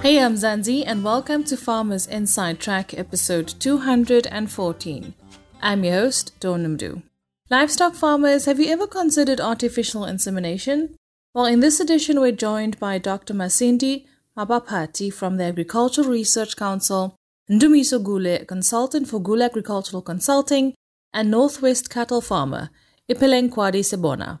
Hey, I'm Zanzi, and welcome to Farmers Inside Track episode 214. I'm your host, Dawn Livestock farmers, have you ever considered artificial insemination? Well, in this edition, we're joined by Dr. Masindi Mapapati from the Agricultural Research Council, Ndumiso Gule, consultant for Gule Agricultural Consulting, and Northwest cattle farmer, Ipeleng Kwadi Sebona.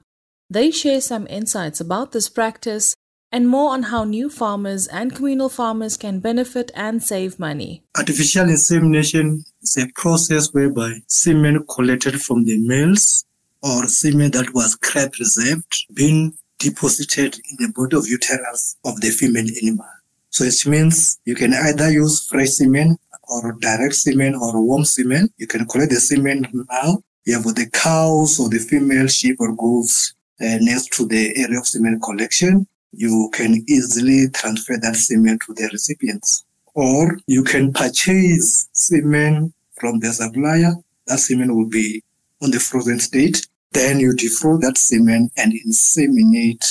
They share some insights about this practice and more on how new farmers and communal farmers can benefit and save money. Artificial insemination is a process whereby semen collected from the males or semen that was cryopreserved being deposited in the body of uterus of the female animal. So it means you can either use fresh semen or direct semen or warm semen. You can collect the semen now. You have the cows or the female sheep or goats uh, next to the area of semen collection you can easily transfer that semen to the recipients. Or you can purchase semen from the supplier. That semen will be on the frozen state. Then you defrost that semen and inseminate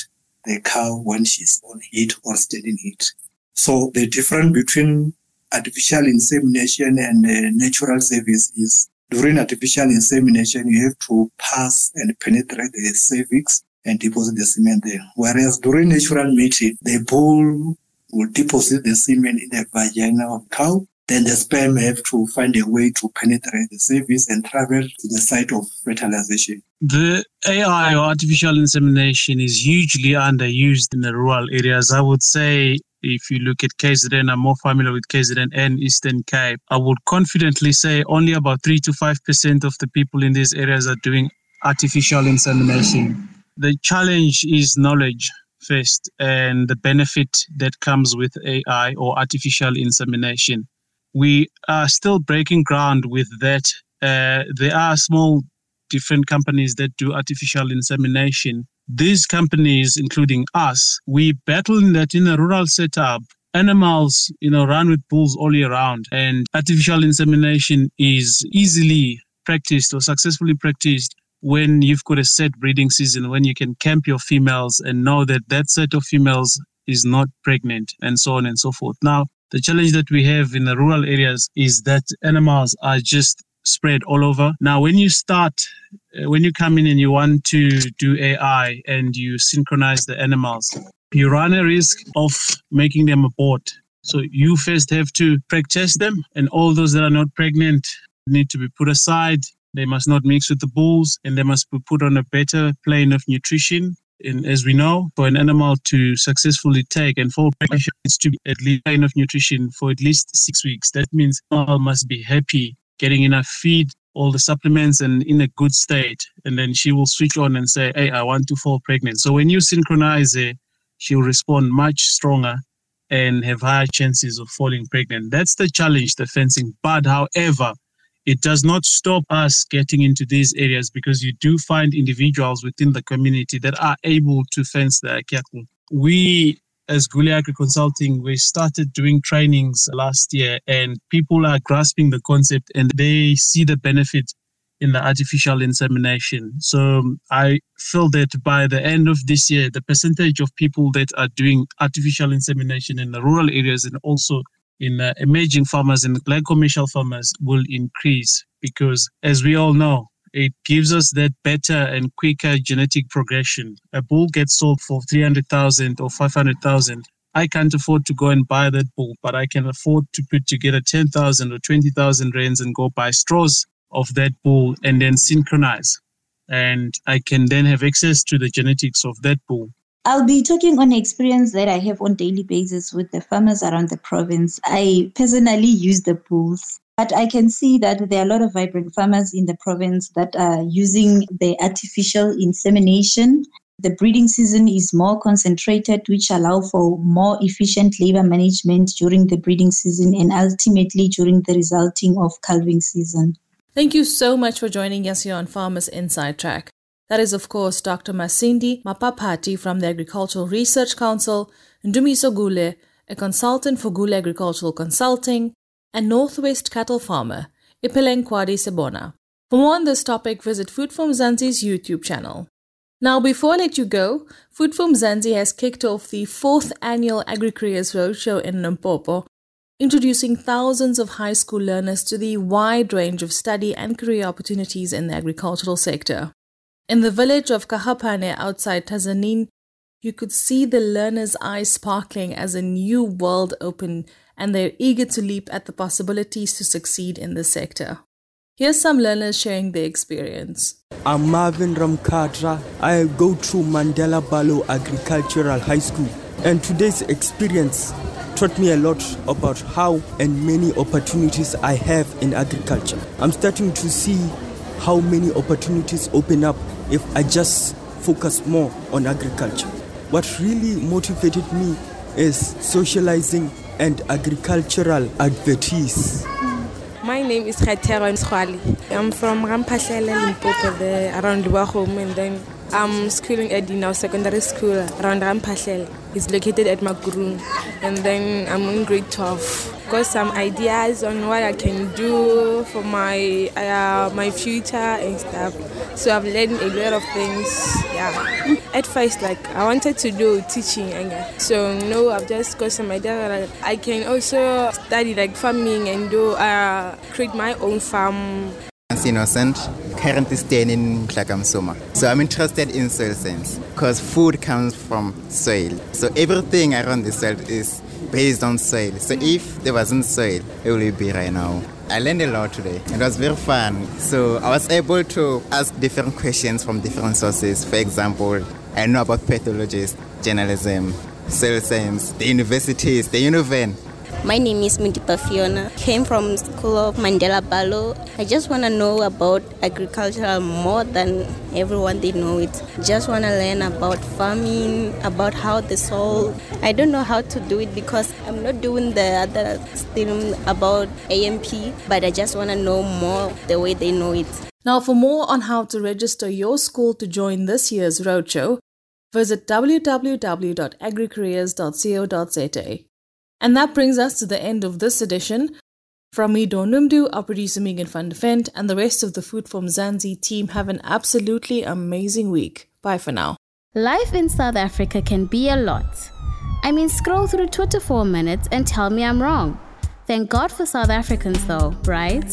the cow when she's on heat or standing heat. So the difference between artificial insemination and uh, natural service is during artificial insemination, you have to pass and penetrate the cervix and deposit the semen there. Whereas during natural mating, the bull will deposit the semen in the vagina of cow. Then the sperm have to find a way to penetrate the cervix and travel to the site of fertilization. The AI or artificial insemination is hugely underused in the rural areas. I would say if you look at KZN, I'm more familiar with KZN and Eastern Cape. I would confidently say only about 3 to 5% of the people in these areas are doing artificial insemination the challenge is knowledge first and the benefit that comes with AI or artificial insemination. We are still breaking ground with that. Uh, there are small different companies that do artificial insemination. These companies, including us, we battle in that in a rural setup. Animals, you know, run with bulls all year round, and artificial insemination is easily practiced or successfully practiced when you've got a set breeding season, when you can camp your females and know that that set of females is not pregnant and so on and so forth. Now, the challenge that we have in the rural areas is that animals are just spread all over. Now, when you start, uh, when you come in and you want to do AI and you synchronize the animals, you run a risk of making them abort. So you first have to practice them, and all those that are not pregnant need to be put aside they must not mix with the bulls and they must be put on a better plane of nutrition. And as we know, for an animal to successfully take and fall pregnant, it's to be at least plane of nutrition for at least six weeks. That means animal must be happy, getting enough feed, all the supplements, and in a good state. And then she will switch on and say, "Hey, I want to fall pregnant." So when you synchronize it, she'll respond much stronger and have higher chances of falling pregnant. That's the challenge, the fencing. But however, it does not stop us getting into these areas because you do find individuals within the community that are able to fence their cattle. We as Gule Agri Consulting, we started doing trainings last year and people are grasping the concept and they see the benefit in the artificial insemination. So I feel that by the end of this year, the percentage of people that are doing artificial insemination in the rural areas and also in uh, emerging farmers and black commercial farmers will increase because, as we all know, it gives us that better and quicker genetic progression. A bull gets sold for 300,000 or 500,000. I can't afford to go and buy that bull, but I can afford to put together 10,000 or 20,000 rands and go buy straws of that bull and then synchronize. And I can then have access to the genetics of that bull I'll be talking on experience that I have on daily basis with the farmers around the province. I personally use the bulls, but I can see that there are a lot of vibrant farmers in the province that are using the artificial insemination. The breeding season is more concentrated, which allow for more efficient labor management during the breeding season and ultimately during the resulting of calving season. Thank you so much for joining us here on Farmers Inside Track. That is, of course, Dr. Masindi Mapapati from the Agricultural Research Council, Ndumiso Gule, a consultant for Gule Agricultural Consulting, and Northwest cattle farmer, Ipeleng Kwadi Sebona. For more on this topic, visit Food for Mzansi's YouTube channel. Now, before I let you go, Food for Mzansi has kicked off the fourth annual Agri AgriCareers Roadshow in Limpopo, introducing thousands of high school learners to the wide range of study and career opportunities in the agricultural sector. In the village of Kahapane outside Tzaneen, you could see the learners' eyes sparkling as a new world opened and they're eager to leap at the possibilities to succeed in this sector. Here's some learners sharing their experience. I'm Marvin Ramkadra. I go through Mandela Balo Agricultural High School, and today's experience taught me a lot about how and many opportunities I have in agriculture. I'm starting to see how many opportunities open up if I just focus more on agriculture. What really motivated me is socializing and agricultural advertise. My name is Khaitero Mskhwali. I'm from Ramphahlele, Limpopo, around Luahome, and then I'm schooling at Dinao Secondary School around Ramphahlele. It's located at Makurung, and then I'm in grade 12 got some ideas on what I can do for my uh, my future and stuff. So I've learned a lot of things. Yeah. At first, like I wanted to do teaching, and so no, I've just got some ideas. I can also study like farming and do uh, create my own farm. Innocent, currently staying in Mhlakamsuma. So I'm interested in soil science because food comes from soil. So everything around the soil is based on soil. So if there wasn't soil, it would be right now. I learned a lot today. It was very fun. So I was able to ask different questions from different sources. For example, I know about pathologists, journalism, soil science, the universities, the UNIVEN. My name is Mundipa Fiona. Came from school of Mandela Balo. I just want to know about agriculture more than everyone they know it. Just want to learn about farming, about how the soil. I don't know how to do it because I'm not doing the other thing about AMP, but I just want to know more the way they know it. Now, for more on how to register your school to join this year's roadshow, visit www.agricareers.co.za. And that brings us to the end of this edition. From me, Dawn Noemdoe, our producer Megan van der Vent, and the rest of the Food for Mzansi team have an absolutely amazing week. Bye for now. Life in South Africa can be a lot. I mean, scroll through Twitter for a minute and tell me I'm wrong. Thank God for South Africans, though, right?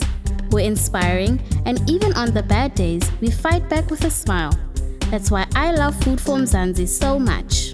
We're inspiring, and even on the bad days, we fight back with a smile. That's why I love Food for Mzansi so much.